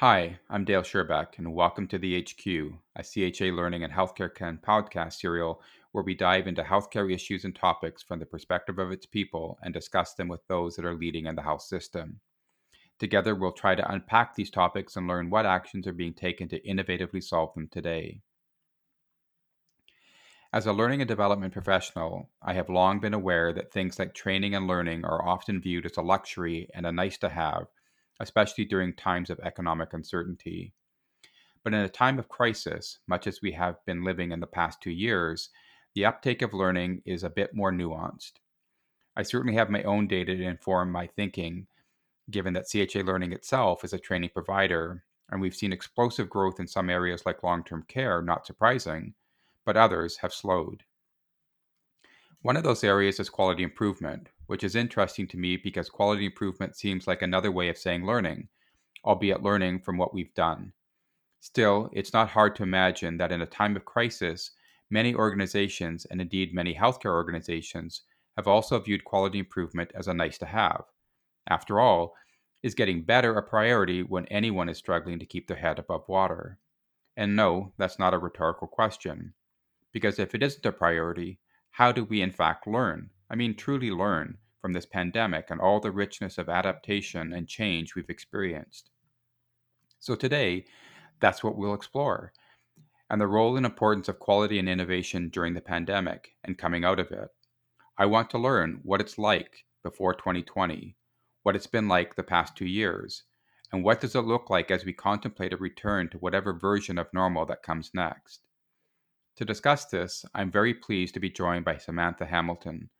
Hi, I'm Dale Sherbeck, and welcome to the HQ, a CHA Learning and Healthcare Can podcast serial where we dive into healthcare issues and topics from the perspective of its people and discuss them with those that are leading in the health system. Together, we'll try to unpack these topics and learn what actions are being taken to innovatively solve them today. As a learning and development professional, I have long been aware that things like training and learning are often viewed as a luxury and a nice to have especially during times of economic uncertainty. But in a time of crisis, much as we have been living in the past two years, the uptake of learning is a bit more nuanced. I certainly have my own data to inform my thinking, given that CHA Learning itself is a training provider, and we've seen explosive growth in some areas like long term care, not surprising, but others have slowed. One of those areas is quality improvement, which is interesting to me because quality improvement seems like another way of saying learning, albeit learning from what we've done. Still, it's not hard to imagine that in a time of crisis, many organizations, and indeed many healthcare organizations, have also viewed quality improvement as a nice to have. After all, is getting better a priority when anyone is struggling to keep their head above water? And no, that's not a rhetorical question. Because if it isn't a priority, how do we in fact learn? I mean, truly learn from this pandemic and all the richness of adaptation and change we've experienced. So, today, that's what we'll explore and the role and importance of quality and innovation during the pandemic and coming out of it. I want to learn what it's like before 2020, what it's been like the past two years, and what does it look like as we contemplate a return to whatever version of normal that comes next. To discuss this, I'm very pleased to be joined by Samantha Hamilton,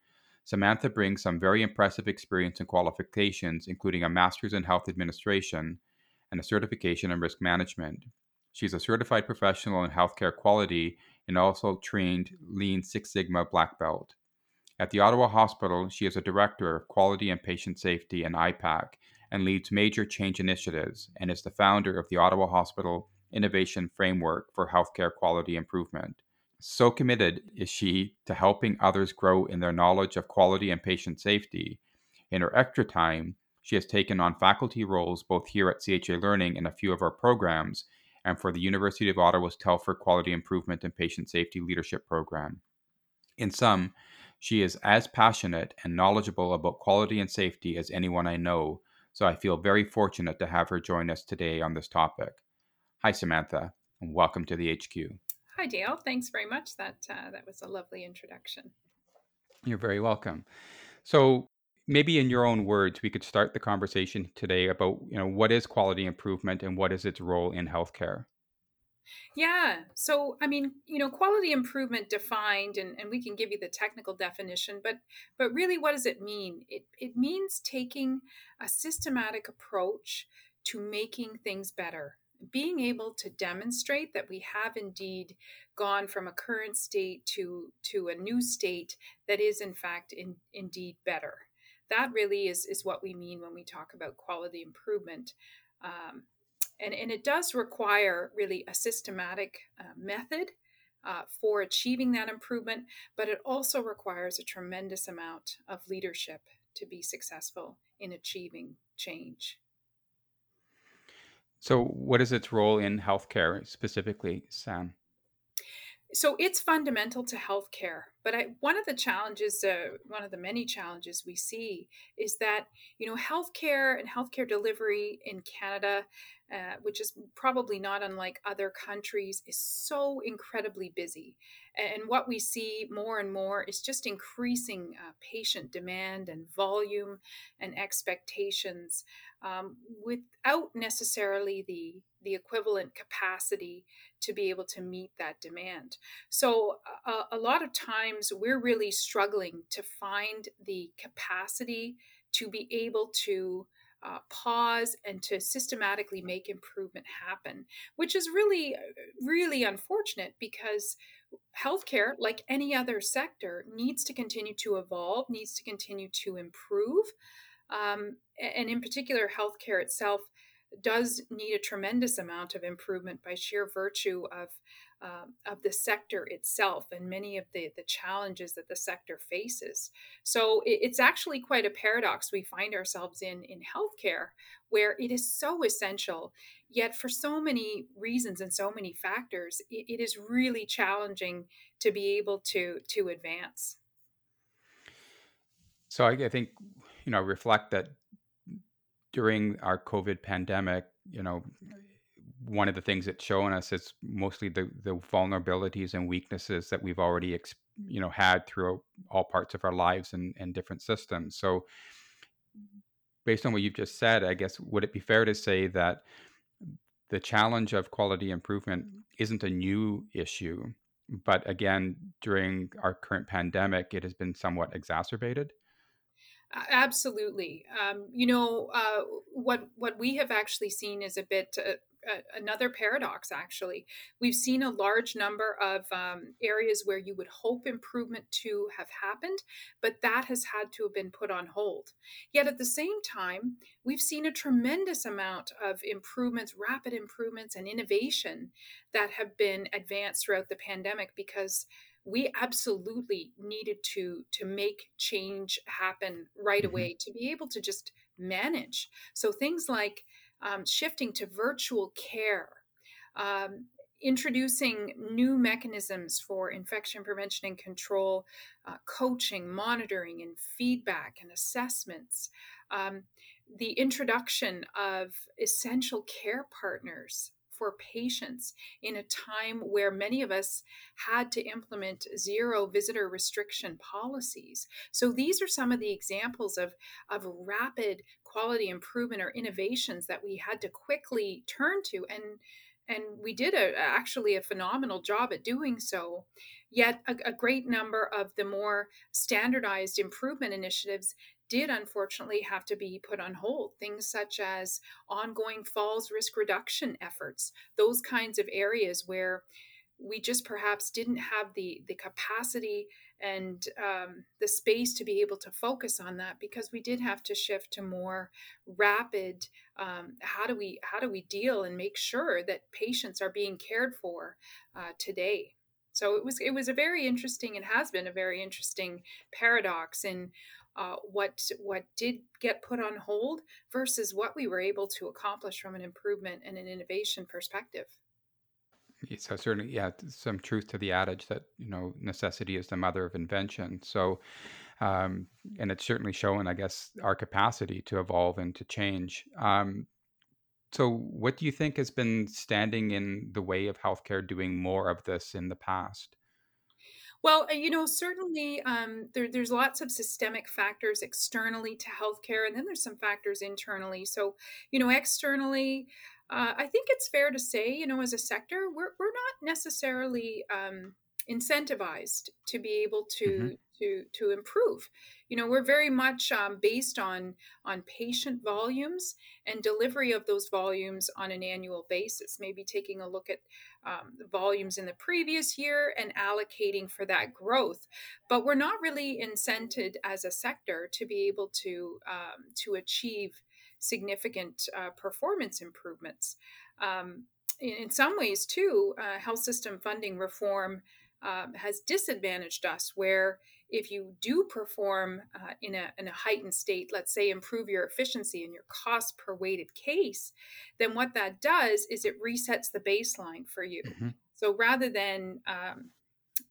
Samantha brings some very impressive experience and qualifications, including a master's in health administration and a certification in risk management. She's a certified professional in healthcare quality and also trained Lean Six Sigma Black Belt. At the Ottawa Hospital, she is a director of quality and patient safety and IPAC and leads major change initiatives and is the founder of the Ottawa Hospital Innovation Framework for Healthcare Quality Improvement. So committed is she to helping others grow in their knowledge of quality and patient safety. In her extra time, she has taken on faculty roles both here at CHA Learning and a few of our programs, and for the University of Ottawa's Telfer Quality Improvement and Patient Safety Leadership Program. In sum, she is as passionate and knowledgeable about quality and safety as anyone I know, so I feel very fortunate to have her join us today on this topic. Hi, Samantha, and welcome to the HQ. Hi, Dale. Thanks very much. That uh, that was a lovely introduction. You're very welcome. So, maybe in your own words, we could start the conversation today about you know what is quality improvement and what is its role in healthcare. Yeah. So, I mean, you know, quality improvement defined, and, and we can give you the technical definition, but but really, what does it mean? It it means taking a systematic approach to making things better being able to demonstrate that we have indeed gone from a current state to to a new state that is in fact in, indeed better. That really is is what we mean when we talk about quality improvement. Um, and and it does require really a systematic uh, method uh, for achieving that improvement but it also requires a tremendous amount of leadership to be successful in achieving change so, what is its role in healthcare specifically, Sam? So it's fundamental to healthcare, but I, one of the challenges, uh, one of the many challenges we see, is that you know healthcare and healthcare delivery in Canada, uh, which is probably not unlike other countries, is so incredibly busy, and what we see more and more is just increasing uh, patient demand and volume and expectations um, without necessarily the the equivalent capacity to be able to meet that demand. So a, a lot of times we're really struggling to find the capacity to be able to uh, pause and to systematically make improvement happen, which is really, really unfortunate because healthcare, like any other sector, needs to continue to evolve, needs to continue to improve. Um, and in particular, healthcare itself does need a tremendous amount of improvement by sheer virtue of um, of the sector itself and many of the, the challenges that the sector faces. So it, it's actually quite a paradox we find ourselves in in healthcare, where it is so essential, yet for so many reasons and so many factors, it, is really challenging to be able to to advance. So I, I think you know reflect that during our COVID pandemic, you know, one of the things it's shown us is mostly the the vulnerabilities and weaknesses that we've already ex- you know had throughout all parts of our lives and, and different systems. So, based on what you've just said, I guess would it be fair to say that the challenge of quality improvement isn't a new issue, but again, during our current pandemic, it has been somewhat exacerbated? Absolutely. Um, you know, uh, what what we have actually seen is a bit uh, another paradox. Actually, we've seen a large number of um, areas where you would hope improvement to have happened, but that has had to have been put on hold. Yet at the same time, we've seen a tremendous amount of improvements, rapid improvements, and innovation that have been advanced throughout the pandemic because we absolutely needed to to make change happen right mm-hmm. away to be able to just manage so things like um, shifting to virtual care um, introducing new mechanisms for infection prevention and control uh, coaching monitoring and feedback and assessments um, the introduction of essential care partners for patients in a time where many of us had to implement zero visitor restriction policies. So these are some of the examples of, of rapid quality improvement or innovations that we had to quickly turn to and and we did a, actually a phenomenal job at doing so. Yet, a, a great number of the more standardized improvement initiatives did unfortunately have to be put on hold. Things such as ongoing falls risk reduction efforts, those kinds of areas where we just perhaps didn't have the the capacity and um, the space to be able to focus on that because we did have to shift to more rapid um, how do we how do we deal and make sure that patients are being cared for uh, today so it was it was a very interesting and has been a very interesting paradox in uh, what what did get put on hold versus what we were able to accomplish from an improvement and an innovation perspective. So certainly, yeah, some truth to the adage that you know necessity is the mother of invention. So, um, and it's certainly shown, I guess, our capacity to evolve and to change. Um, so, what do you think has been standing in the way of healthcare doing more of this in the past? Well, uh, you know, certainly um, there, there's lots of systemic factors externally to healthcare, and then there's some factors internally. So, you know, externally, uh, I think it's fair to say, you know, as a sector, we're, we're not necessarily um, incentivized to be able to mm-hmm. to to improve you know we're very much um, based on on patient volumes and delivery of those volumes on an annual basis maybe taking a look at um, the volumes in the previous year and allocating for that growth but we're not really incented as a sector to be able to um, to achieve significant uh, performance improvements um, in, in, some ways too uh, health system funding reform um, has disadvantaged us where if you do perform uh, in, a, in a heightened state let's say improve your efficiency and your cost per weighted case then what that does is it resets the baseline for you mm-hmm. so rather than um,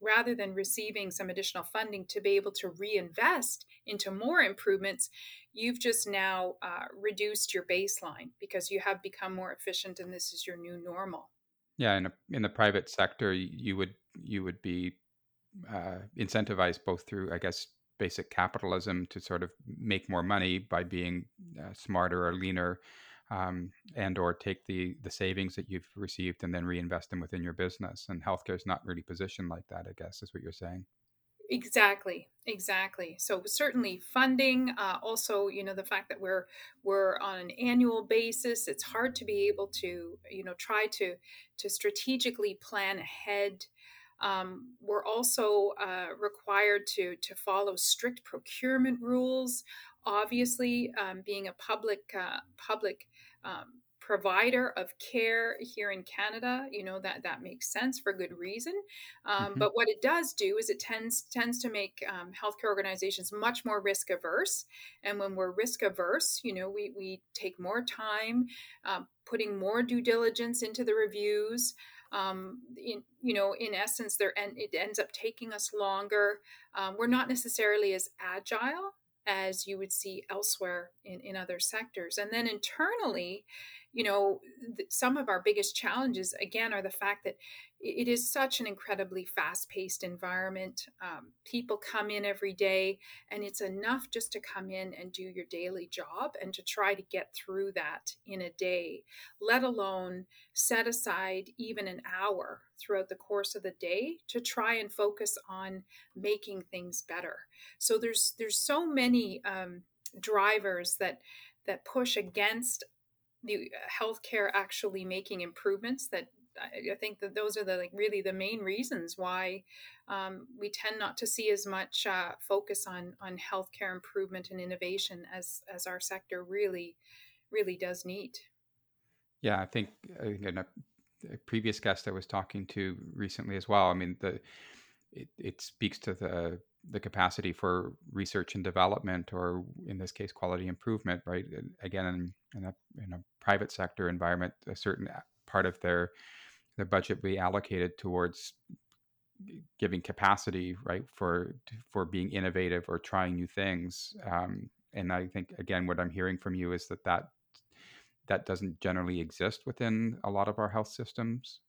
rather than receiving some additional funding to be able to reinvest into more improvements you've just now uh, reduced your baseline because you have become more efficient and this is your new normal yeah, in a, in the private sector, you would you would be uh, incentivized both through, I guess, basic capitalism to sort of make more money by being uh, smarter or leaner, um, and or take the the savings that you've received and then reinvest them within your business. And healthcare is not really positioned like that, I guess, is what you're saying. Exactly, exactly. So certainly funding, uh, also you know the fact that we're we're on an annual basis. It's hard to be able to you know try to to strategically plan ahead. Um, we're also uh, required to to follow strict procurement rules. Obviously, um, being a public uh, public um, provider of care here in Canada. You know that that makes sense for good reason. Um, hmm but what it does do is it tends tends to make um, healthcare organizations much more risk averse. And when we're risk averse, you know, we we take more time, uh, putting more due diligence into the reviews. Um, in, you know, in essence, there and it ends up taking us longer. Um, we're not necessarily as agile as you would see elsewhere in, in other sectors. And then internally, you know, th- some of our biggest challenges, again, are the fact that it is such an incredibly fast paced environment. Um, people come in every day, and it's enough just to come in and do your daily job and to try to get through that in a day, let alone set aside even an hour throughout the course of the day to try and focus on making things better. So there's there's so many um, drivers that that push against the healthcare actually making improvements that I think that those are the like really the main reasons why um, we tend not to see as much uh, focus on on healthcare improvement and innovation as as our sector really really does need. Yeah, I think again, a, a previous guest I was talking to recently as well. I mean, the it, it speaks to the the capacity for research and development, or in this case, quality improvement. Right? Again, in, in a in a private sector environment, a certain part of their their budget be allocated towards giving capacity, right, for for being innovative or trying new things. Um, and I think again, what I'm hearing from you is that that that doesn't generally exist within a lot of our health systems.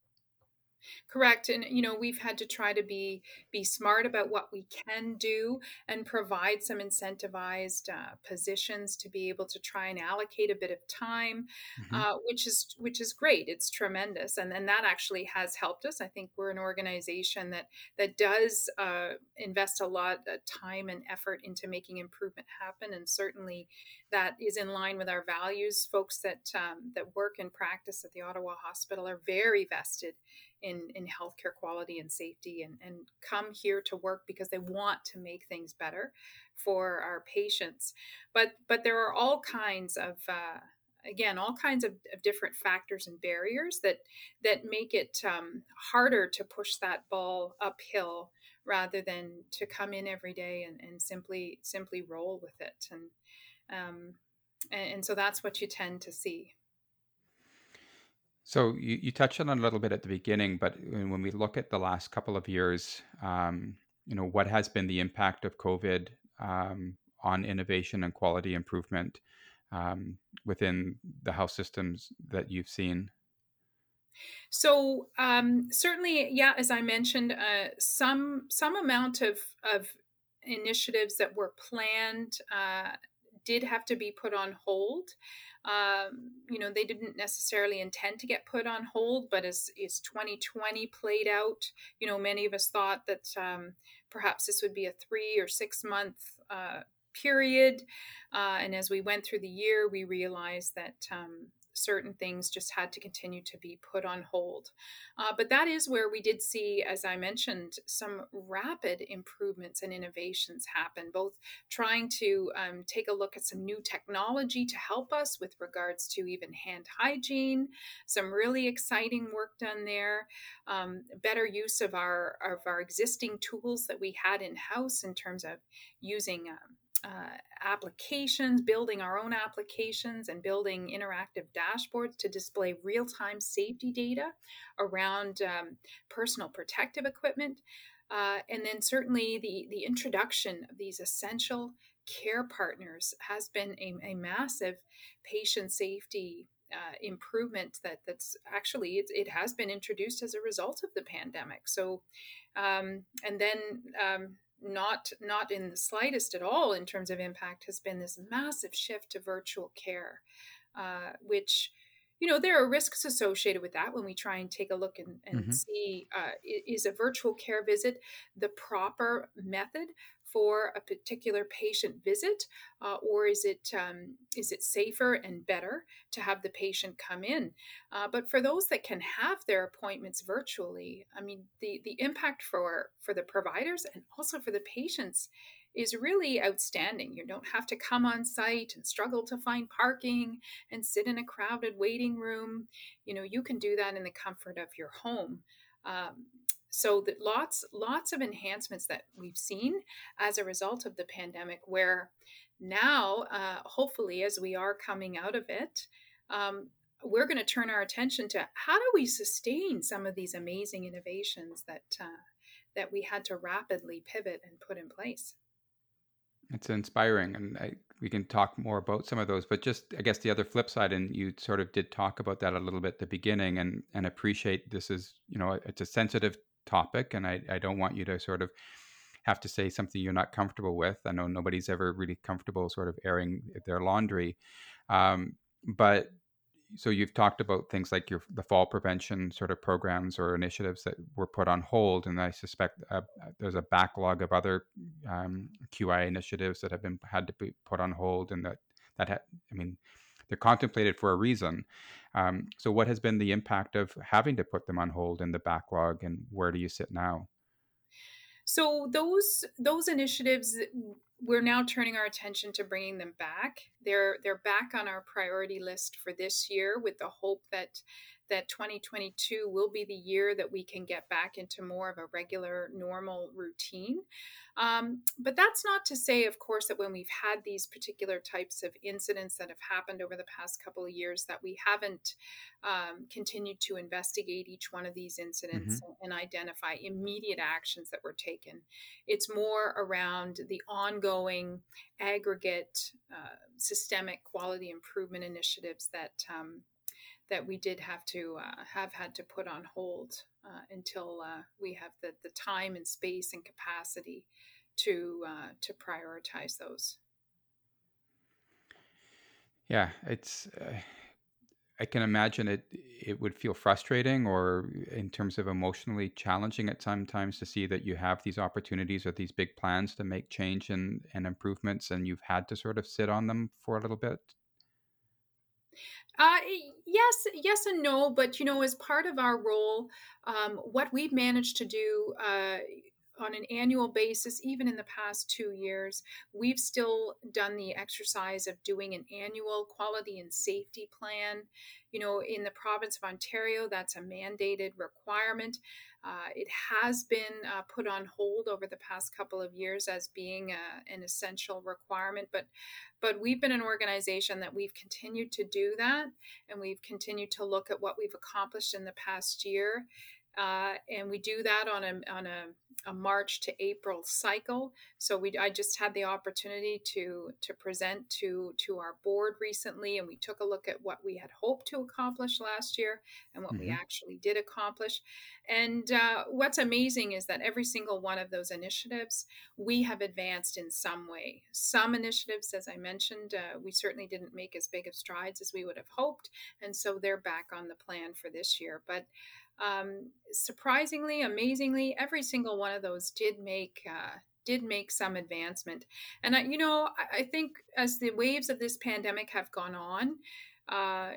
Correct. And you know, we've had to try to be be smart about what we can do and provide some incentivized uh, positions to be able to try and allocate a bit of time, hmm uh, which is which is great. It's tremendous, and and that actually has helped us. I think we're an organization that that does uh, invest a lot of time and effort into making improvement happen, and certainly that is in line with our values. Folks that um, that work and practice at the Ottawa Hospital are very vested in in healthcare quality and safety and and come here to work because they want to make things better for our patients. But but there are all kinds of uh, again all kinds of, of, different factors and barriers that that make it um, harder to push that ball uphill rather than to come in every day and, and simply simply roll with it. And um, and, and so that's what you tend to see So you, you touched on it a little bit at the beginning, but when we look at the last couple of years, um, you know, what has been the impact of COVID um, on innovation and quality improvement um, within the health systems that you've seen? So um, certainly, yeah, as I mentioned, uh, some some amount of of initiatives that were planned uh, did have to be put on hold. Um, you know, they didn't necessarily intend to get put on hold, but as, as 2020 played out, you know, many of us thought that um, perhaps this would be a three or six month uh, period. Uh, and as we went through the year, we realized that um, certain things just had to continue to be put on hold. Uh, but that is where we did see, as I mentioned, some rapid improvements and innovations happen, both trying to um, take a look at some new technology to help us with regards to even hand hygiene, some really exciting work done there, um, better use of our, of our existing tools that we had in house in terms of using. Um, uh, applications, building our own applications, and building interactive dashboards to display real time safety data around um, personal protective equipment. Uh, and then, certainly, the, the introduction of these essential care partners has been a, a massive patient safety uh, improvement that that's actually it, it, has been introduced as a result of the pandemic so um, and then um, not not in the slightest at all in terms of impact has been this massive shift to virtual care uh, which you know there are risks associated with that when we try and take a look and, and mm-hmm. see uh, is a virtual care visit the proper method for a particular patient visit, uh, or is it um, is it safer and better to have the patient come in? Uh, but for those that can have their appointments virtually, I mean, the the impact for for the providers and also for the patients is really outstanding. You don't have to come on site and struggle to find parking and sit in a crowded waiting room. You know, you can do that in the comfort of your home. Um, so that lots lots of enhancements that we've seen as a result of the pandemic where now uh, hopefully as we are coming out of it um, we're going to turn our attention to how do we sustain some of these amazing innovations that uh, that we had to rapidly pivot and put in place it's inspiring, and I, we can talk more about some of those. But just, I guess, the other flip side, and you sort of did talk about that a little bit at the beginning, and and appreciate this is, you know, it's a sensitive topic, and I, I don't want you to sort of have to say something you're not comfortable with. I know nobody's ever really comfortable sort of airing their laundry, um, but so you've talked about things like your the fall prevention sort of programs or initiatives that were put on hold, and I suspect uh, uh there's a backlog of other um, QI initiatives that have been had to be put on hold, and that that ha- I mean they're contemplated for a reason. Um, so, what has been the impact of having to put them on hold in the backlog, and where do you sit now? So those those initiatives we're now turning our attention to bringing them back. They're they're back on our priority list for this year with the hope that that 2022 will be the year that we can get back into more of a regular normal routine. Um, but that's not to say, of course, that when we've had these particular types of incidents that have happened over the past couple of years, that we haven't um, continued to investigate each one of these incidents mm-hmm. and identify immediate actions that were taken. It's more around the ongoing aggregate uh, systemic quality improvement initiatives that um, that we did have to uh, have had to put on hold uh, until uh, we have the, the time and space and capacity to uh, to prioritize those. Yeah, it's. Uh, I can imagine it. It would feel frustrating, or in terms of emotionally challenging at sometimes to see that you have these opportunities or these big plans to make change and, and improvements, and you've had to sort of sit on them for a little bit. Uh, yes, yes, and no. But you know, as part of our role, um, what we've managed to do uh, on an annual basis, even in the past two years, we've still done the exercise of doing an annual quality and safety plan. You know, in the province of Ontario, that's a mandated requirement. Uh, it has been uh, put on hold over the past couple of years as being a, uh, an essential requirement, but but we've been an organization that we've continued to do that, and we've continued to look at what we've accomplished in the past year uh, and we do that on a on a, a, March to April cycle. So we I just had the opportunity to to present to to our board recently, and we took a look at what we had hoped to accomplish last year and what mm-hmm. we actually did accomplish. And uh, what's amazing is that every single one of those initiatives we have advanced in some way. Some initiatives, as I mentioned, uh, we certainly didn't make as big of strides as we would have hoped, and so they're back on the plan for this year. But um, surprisingly, amazingly, every single one of those did make uh, did make some advancement. And I, you know, I, I, think as the waves of this pandemic have gone on, uh,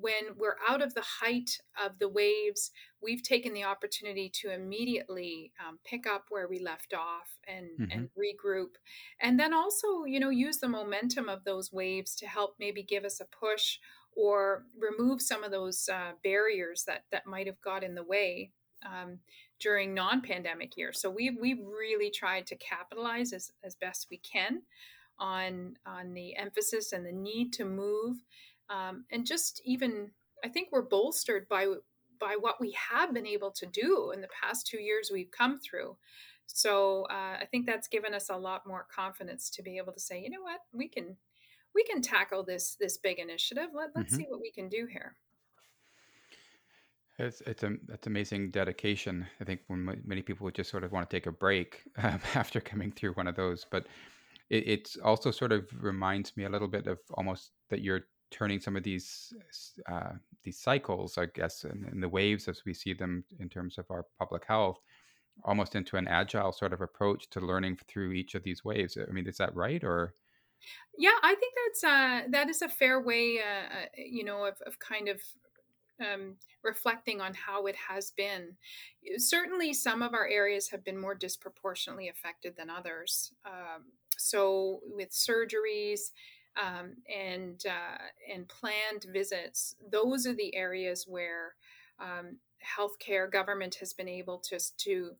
when we're out of the height of the waves, we've taken the opportunity to immediately um, pick up where we left off and, mm-hmm. and regroup. And then also, you know, use the momentum of those waves to help maybe give us a push or remove some of those uh, barriers that that might have got in the way um, during non-pandemic years. So we've we've really tried to capitalize as, as best we can on on the emphasis and the need to move, um, and just even I think we're bolstered by by what we have been able to do in the past two years we've come through. So uh, I think that's given us a lot more confidence to be able to say, you know what, we can we can tackle this this big initiative. Let, let's mm-hmm. see what we can do here. It's it's a that's amazing dedication. I think when many people would just sort of want to take a break um, after coming through one of those, but it it's also sort of reminds me a little bit of almost that you're turning some of these uh, these cycles, I guess, and, and the waves as we see them in terms of our public health almost into an agile sort of approach to learning through each of these waves. I mean, is that right? Or yeah, I think that's uh, that is a fair way, uh, uh, you know, of, of kind of um, reflecting on how it has been. Certainly, some of our areas have been more disproportionately affected than others. Um, so, with surgeries um, and uh, and planned visits, those are the areas where um, healthcare government has been able to to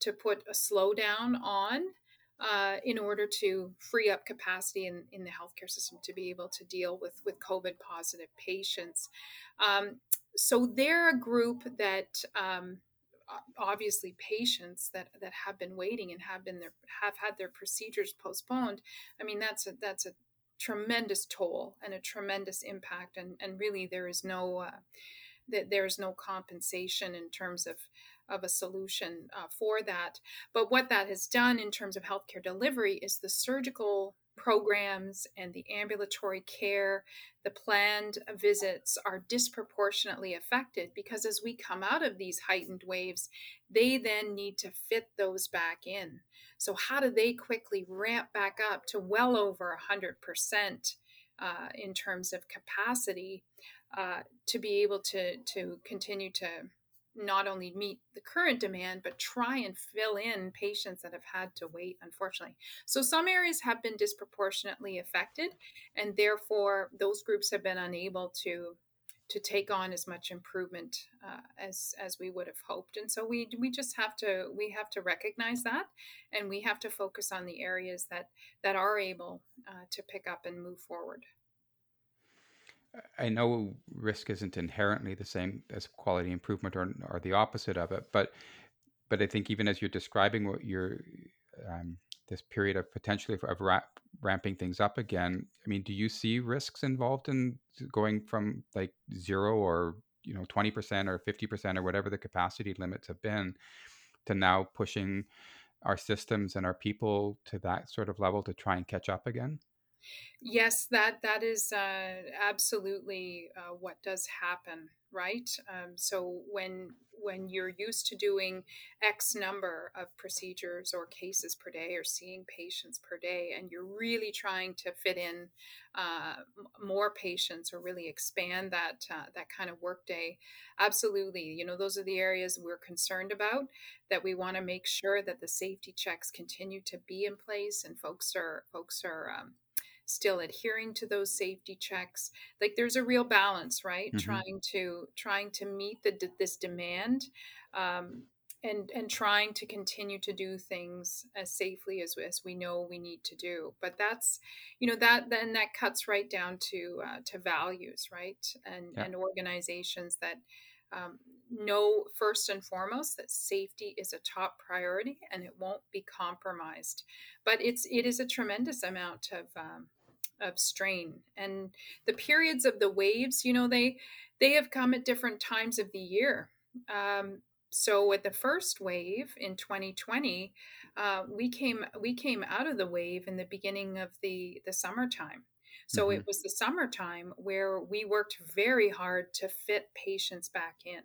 to put a slowdown on uh, in order to free up capacity in, in the healthcare system to be able to deal with with COVID positive patients. Um, so they're a group that um, obviously patients that that have been waiting and have been there have had their procedures postponed. I mean that's a that's a tremendous toll and a tremendous impact and and really there is no uh, that there's no compensation in terms of of a solution uh, for that. But what that has done in terms of healthcare delivery is the surgical programs and the ambulatory care, the planned visits are disproportionately affected because as we come out of these heightened waves, they then need to fit those back in. So, how do they quickly ramp back up to well over 100%? Uh, in terms of capacity uh, to be able to to continue to not only meet the current demand, but try and fill in patients that have had to wait, unfortunately. So, some areas have been disproportionately affected, and therefore, those groups have been unable to to take on as much improvement uh, as as we would have hoped and so we we just have to we have to recognize that and we have to focus on the areas that that are able uh, to pick up and move forward I know risk isn't inherently the same as quality improvement or, or the opposite of it, but but I think even as you're describing what you're um, this period of potentially of ramping things up again, I mean, do you see risks involved in going from like zero or you know twenty percent or fifty percent or whatever the capacity limits have been to now pushing our systems and our people to that sort of level to try and catch up again? Yes, that that is uh, absolutely uh, what does happen, right? Um, so when when you're used to doing X number of procedures or cases per day, or seeing patients per day, and you're really trying to fit in uh, more patients or really expand that uh, that kind of workday, absolutely. You know, those are the areas we're concerned about. That we want to make sure that the safety checks continue to be in place, and folks are folks are um, still adhering to those safety checks like there's a real balance right mm-hmm. trying to trying to meet the this demand um, and and trying to continue to do things as safely as, as we know we need to do but that's you know that then that cuts right down to uh, to values right and yeah. and organizations that um, know first and foremost that safety is a top priority and it won't be compromised but it's it is a tremendous amount of um, of strain. And the periods of the waves you know they they have come at different times of the year. Um, so with the first wave in 2020 uh, we came we came out of the wave in the beginning of the the summertime. So mm-hmm. it was the summertime where we worked very hard to fit patients back in.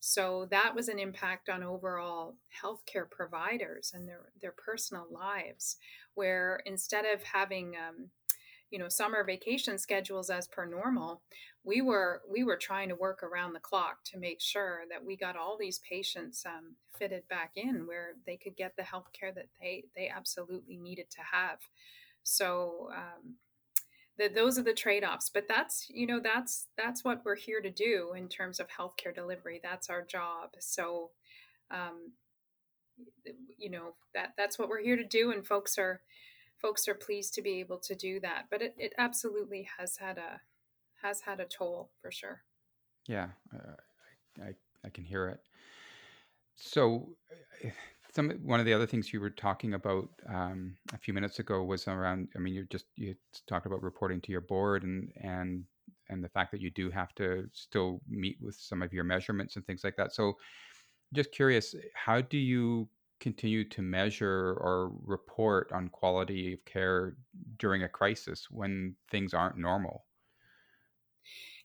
So that was an impact on overall healthcare providers and their their personal lives where instead of having um, you know summer vacation schedules as per normal we were we were trying to work around the clock to make sure that we got all these patients um, fitted back in where they could get the health care that they they absolutely needed to have. So um, that those are the trade-offs but that's you know that's that's what we're here to do in terms of healthcare delivery. That's our job. So um, you know that that's what we're here to do and folks are folks are pleased to be able to do that. But it, it absolutely has had a has had a toll for sure. Yeah, uh, I, I, can hear it. So, eh, some one of the other things you were talking about um, a few minutes ago was around. I mean, you just you talked about reporting to your board and and and the fact that you do have to still meet with some of your measurements and things like that. So, just curious, how do you continue to measure or report on quality of care during a crisis when things aren't normal?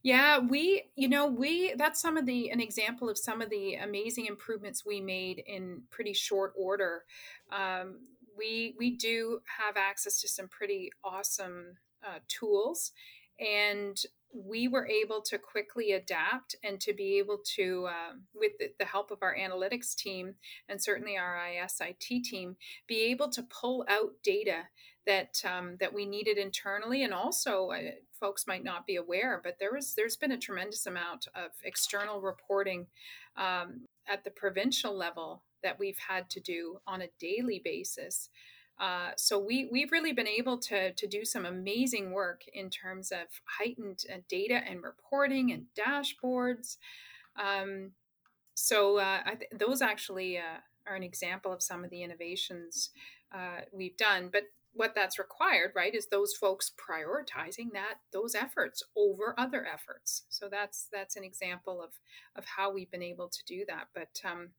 Yeah, we, you know, we that's some of the an example of some of the amazing improvements we made in pretty short order. Um, we we do have access to some pretty awesome uh, tools, and we were able to quickly adapt and to be able to, uh, with the, help of our analytics team and certainly our ISIT team, be able to pull out data that um, that we needed internally, and also uh, folks might not be aware, but there was there's been a tremendous amount of external reporting um, at the provincial level that we've had to do on a daily basis. Uh, so we we've really been able to to do some amazing work in terms of heightened uh, data and reporting and dashboards. Um, so uh, th- those actually uh, are an example of some of the innovations uh, we've done. But what that's required, right, is those folks prioritizing that those efforts over other efforts. So that's that's an example of of how we've been able to do that. But um,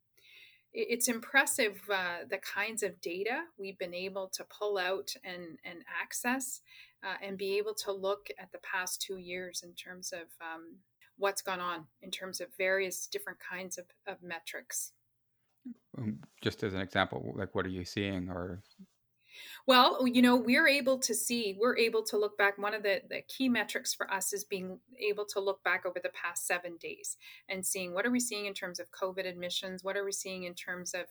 it's impressive uh, the kinds of data we've been able to pull out and, and access uh, and be able to look at the past two years in terms of um, what's gone on in terms of various different kinds of, of metrics. Um, just as an example, like what are you seeing or well, you know, we're able to see, we're able to look back. One of the, the key metrics for us is being able to look back over the past seven days and seeing what are we seeing in terms of COVID admissions? What are we seeing in terms of,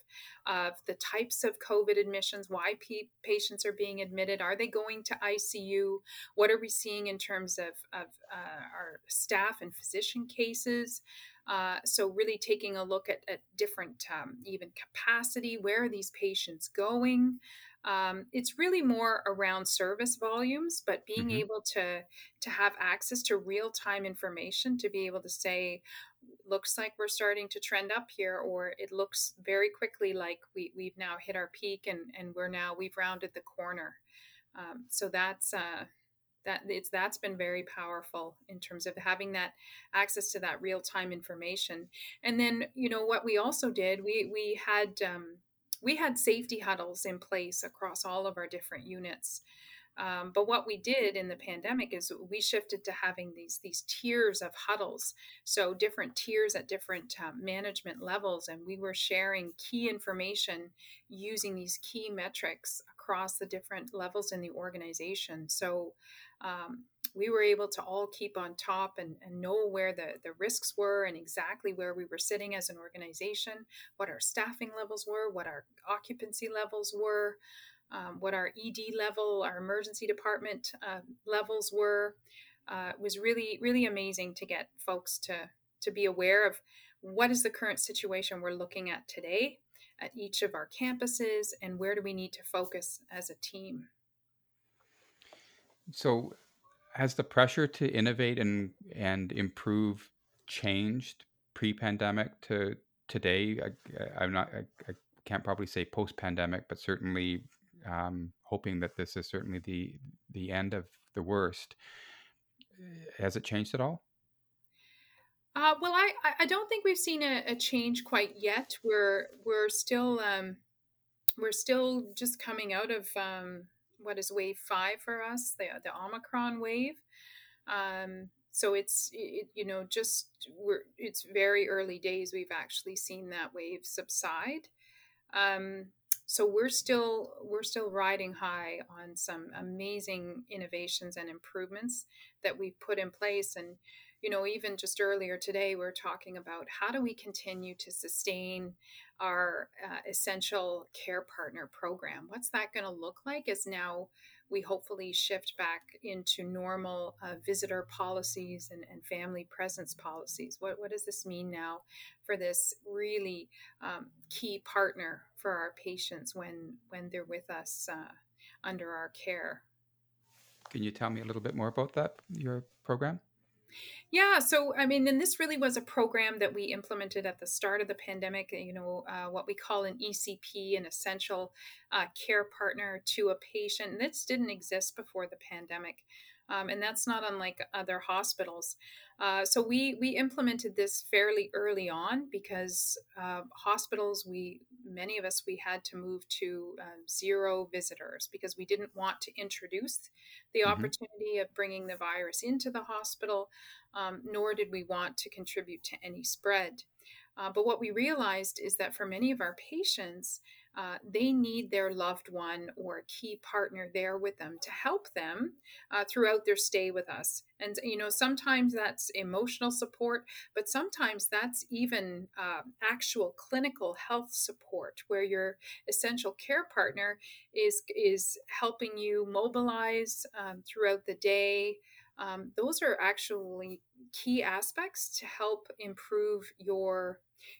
of the types of COVID admissions? Why p- patients are being admitted? Are they going to ICU? What are we seeing in terms of, of uh, our staff and physician cases? Uh, so really taking a look at, at different um, even capacity where are these patients going um, it's really more around service volumes, but being mm-hmm. able to to have access to real time information to be able to say, looks like we're starting to trend up here, or it looks very quickly like we we've now hit our peak and and we're now we've rounded the corner. Um, so that's uh, that it's that's been very powerful in terms of having that access to that real time information. And then you know what we also did we we had um, we had safety huddles in place across all of our different units. Um, but what we did in the pandemic is we shifted to having these these tiers of huddles, so different tiers at different uh, management levels, and we were sharing key information using these key metrics across the different levels in the organization. So um, we were able to all keep on top and, and know where the, the risks were and exactly where we were sitting as an organization, what our staffing levels were, what our occupancy levels were, um, what our ED level, our emergency department uh, levels were. Uh, was really, really amazing to get folks to, to be aware of what is the current situation we're looking at today at each of our campuses and where do we need to focus as a team. So, has the pressure to innovate and and improve changed pre-pandemic to today? I, am not. I, I, can't probably say post-pandemic, but certainly um, hoping that this is certainly the the end of the worst. Has it changed at all? Uh, well, I, I don't think we've seen a, a change quite yet. We're we're still um, we're still just coming out of um, what is wave five for us, the the Omicron wave. Um, so it's it, you know just we're it's very early days. We've actually seen that wave subside. Um, so we're still we're still riding high on some amazing innovations and improvements that we've put in place and you know even just earlier today we are talking about how do we continue to sustain our uh, essential care partner program. What's that going to look like as now we hopefully shift back into normal uh, visitor policies and, and, family presence policies? What, what does this mean now for this really um, key partner for our patients when, when they're with us uh, under our care? Can you tell me a little bit more about that, your program? Yeah, so I mean, and this really was a program that we implemented at the start of the pandemic. You know, uh, what we call an ECP, an essential uh, care partner to a patient. And this didn't exist before the pandemic. Um, and that's not unlike other hospitals. Uh, so we we implemented this fairly early on because uh, hospitals we many of us we had to move to um, zero visitors because we didn't want to introduce the mm-hmm. opportunity of bringing the virus into the hospital, um, nor did we want to contribute to any spread. Uh, but what we realized is that for many of our patients, uh, they need their loved one or a key partner there with them to help them uh, throughout their stay with us. And, you know, sometimes that's emotional support, but sometimes that's even uh, actual clinical health support where your essential care partner is, is helping you mobilize um, throughout the day. Um, those are actually key aspects to help improve your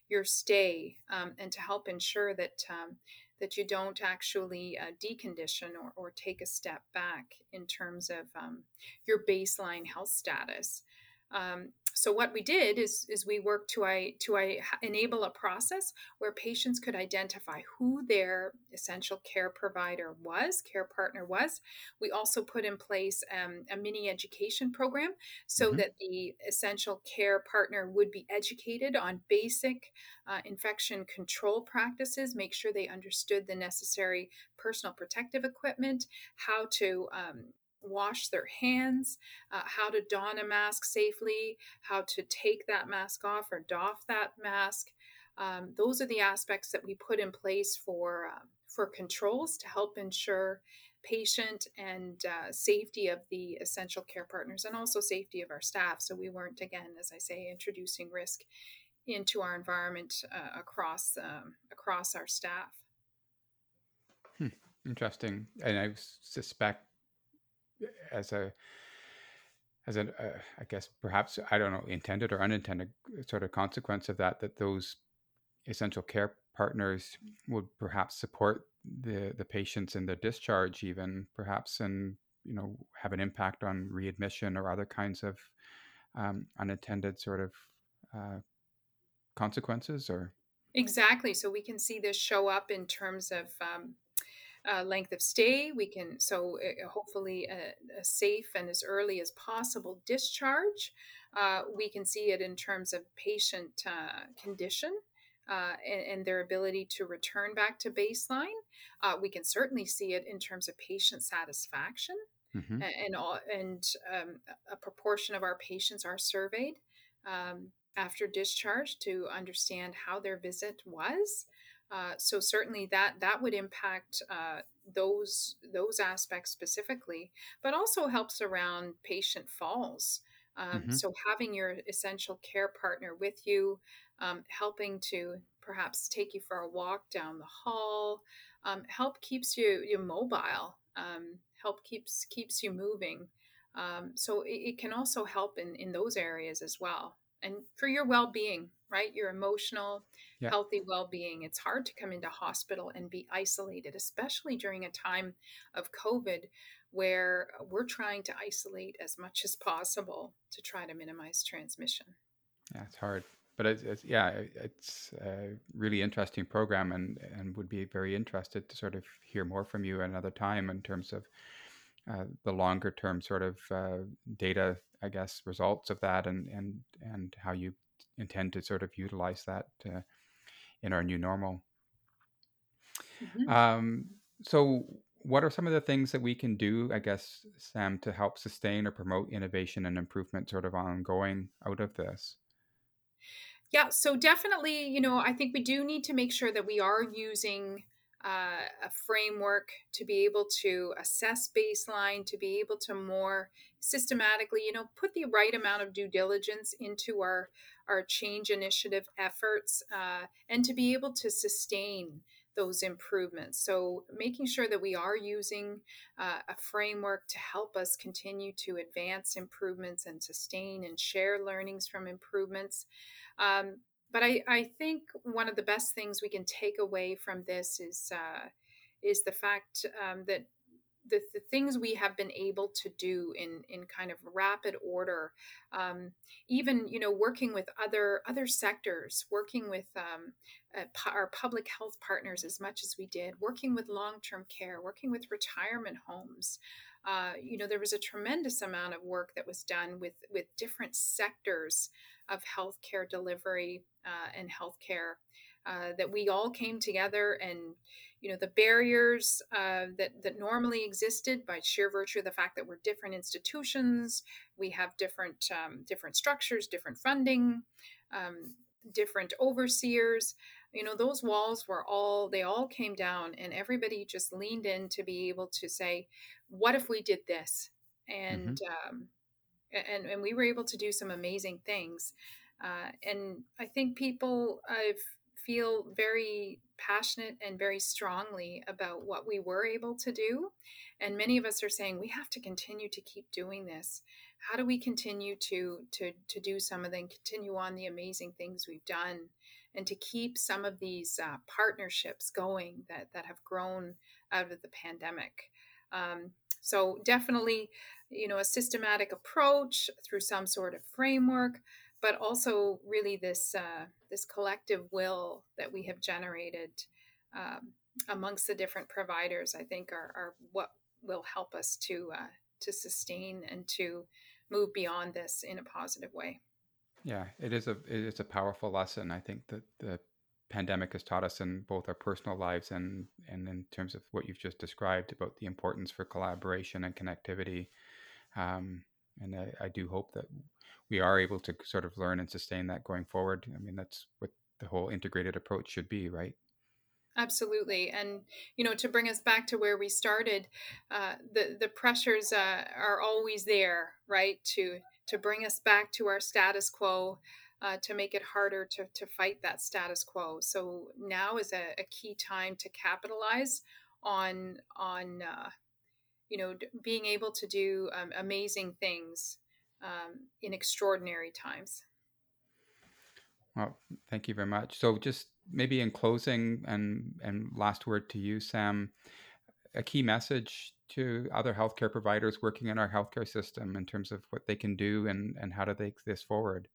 your stay um, and to help ensure that um, that you don't actually uh, decondition or, or take a step back in terms of um, your baseline health status. Um, so what we did is, is we worked to I to I enable a process where patients could identify who their essential care provider was, care partner was. We also put in place um, a mini education program so mm-hmm. that the essential care partner would be educated on basic uh, infection control practices, make sure they understood the necessary personal protective equipment, how to um, wash their hands, uh, how to don a mask safely, how to take that mask off or doff that mask. Um, those are the aspects that we put in place for uh, for controls to help ensure patient and uh, safety of the essential care partners and also safety of our staff. So we weren't again, as I say, introducing risk into our environment uh, across um, across our staff. Hmm. Interesting, and I suspect as a as an uh, I guess perhaps I don't know intended or unintended sort of consequence of that that those essential care partners would perhaps support the the patients in the discharge even perhaps and you know have an impact on readmission or other kinds of um, unintended sort of uh, consequences or? Exactly so we can see this show up in terms of um, uh, length of stay. We can, so uh, hopefully, a, a, safe and as early as possible discharge. Uh, we can see it in terms of patient uh, condition. Uh, and, and, their ability to return back to baseline. Uh, we can certainly see it in terms of patient satisfaction, mm-hmm. and and, all, and um, a proportion of our patients are surveyed um, after discharge to understand how their visit was. Uh, so certainly that that would impact uh, those those aspects specifically, but also helps around patient falls. Um, mm-hmm. So having your essential care partner with you, um, helping to perhaps take you for a walk down the hall, um, help keeps you you mobile, um, help keeps keeps you moving. Um, so it, it can also help in in those areas as well, and for your well being, right? Your emotional yeah. healthy well-being it's hard to come into hospital and be isolated especially during a time of covid where we're trying to isolate as much as possible to try to minimize transmission yeah it's hard but it's, it's yeah it's a really interesting program and and would be very interested to sort of hear more from you another time in terms of uh, the longer term sort of uh, data i guess results of that and and and how you intend to sort of utilize that uh, in our new normal. Mm-hmm. Um, so, what are some of the things that we can do, I guess, Sam, to help sustain or promote innovation and improvement sort of ongoing out of this? Yeah, so definitely, you know, I think we do need to make sure that we are using uh, a framework to be able to assess baseline, to be able to more systematically, you know, put the right amount of due diligence into our our change initiative efforts uh, and to be able to sustain those improvements. So, making sure that we are using uh, a framework to help us continue to advance improvements and sustain and share learnings from improvements. Um, but I, I, think one of the best things we can take away from this is uh, is the fact um, that the, the things we have been able to do in in kind of rapid order um, even you know working with other other sectors working with um, uh, our public health partners as much as we did working with long-term care working with retirement homes uh, you know there was a tremendous amount of work that was done with with different sectors of healthcare delivery uh, and healthcare uh, that we all came together and you know the barriers uh, that that normally existed by sheer virtue of the fact that we're different institutions we have different um, different structures different funding um, different overseers you know those walls were all they all came down and everybody just leaned in to be able to say what if we did this and mm-hmm. um, and and we were able to do some amazing things uh, and i think people i've feel very passionate and very strongly about what we were able to do. And many of us are saying we have to continue to keep doing this. How do we continue to to to do some of them, continue on the amazing things we've done, and to keep some of these uh, partnerships going that that have grown out of the pandemic. Um, so definitely, you know, a systematic approach through some sort of framework but also really this uh, this collective will that we have generated um, amongst the different providers. I think are, are what will help us to uh, to sustain and to move beyond this in a positive way. Yeah, it is a it is a powerful lesson. I think that the pandemic has taught us in both our personal lives and and in terms of what you've just described about the importance for collaboration and connectivity. Um, and I, I do hope that we are able to sort of learn and sustain that going forward. I mean, that's what the whole integrated approach should be, right? Absolutely, and you know, to bring us back to where we started, uh, the the pressures uh, are always there, right? To to bring us back to our status quo, uh, to make it harder to to fight that status quo. So now is a, a key time to capitalize on on uh, you know being able to do um, amazing things um, in extraordinary times. Well, thank you very much. So, just maybe in closing, and and last word to you, Sam, a key message to other healthcare providers working in our healthcare system in terms of what they can do and and how to take this forward.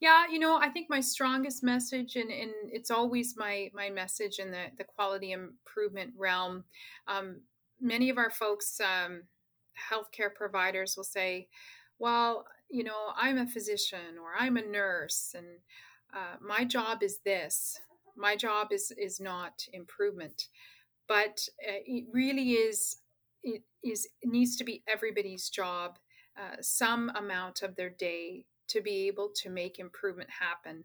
Yeah, you know, I think my strongest message, and, and it's always my my message in the the quality improvement realm. Um, many of our folks, um, healthcare providers, will say, well, you know, I'm a physician or I'm a nurse and uh, my job is this. My job is is not improvement, but uh, it really is. It is it needs to be everybody's job. Uh, some amount of their day to be able to make improvement happen.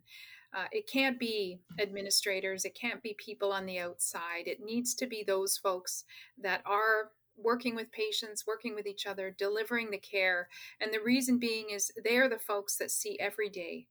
Uh, it can't be administrators. It can't be people on the outside. It needs to be those folks that are working with patients, working with each other, delivering the care. And the reason being is they are the folks that see every day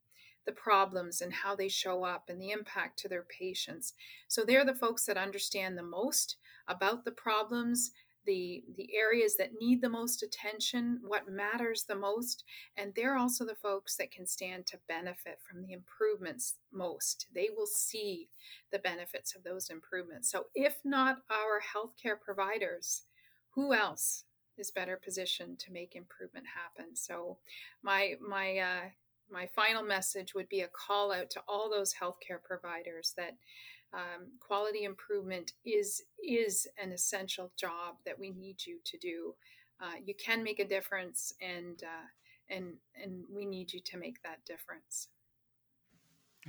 the problems and how they show up and the impact to their patients. So they're the folks that understand the most about the problems, the the areas that need the most attention, what matters the most, and they're also the folks that can stand to benefit from the improvements most. They will see the benefits of those improvements. So if not our healthcare providers, who else is better positioned to make improvement happen? So my my uh, my final message would be a call out to all those healthcare providers that um, quality improvement is is an essential job that we need you to do. Uh, you can make a difference, and uh, and and we need you to make that difference.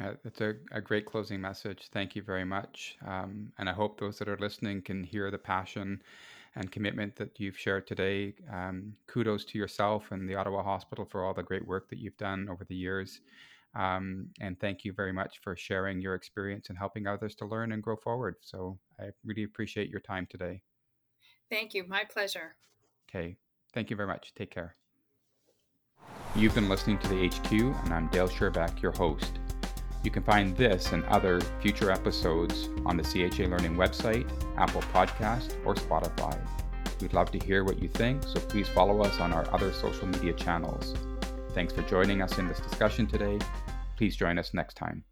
Uh, that's a, a, great closing message. Thank you very much. Um, and I hope those that are listening can hear the passion and commitment that you've shared today. Um, kudos to yourself and the Ottawa Hospital for all the great work that you've done over the years. Um, and thank you very much for sharing your experience and helping others to learn and grow forward. So I really appreciate your time today. Thank you. My pleasure. Okay. Thank you very much. Take care. You've been listening to the HQ, and I'm Dale Sherback, your host. You can find this and other future episodes on the CHA Learning website, Apple Podcast, or Spotify. We'd love to hear what you think, so please follow us on our other social media channels. Thanks for joining us in this discussion today. Please join us next time.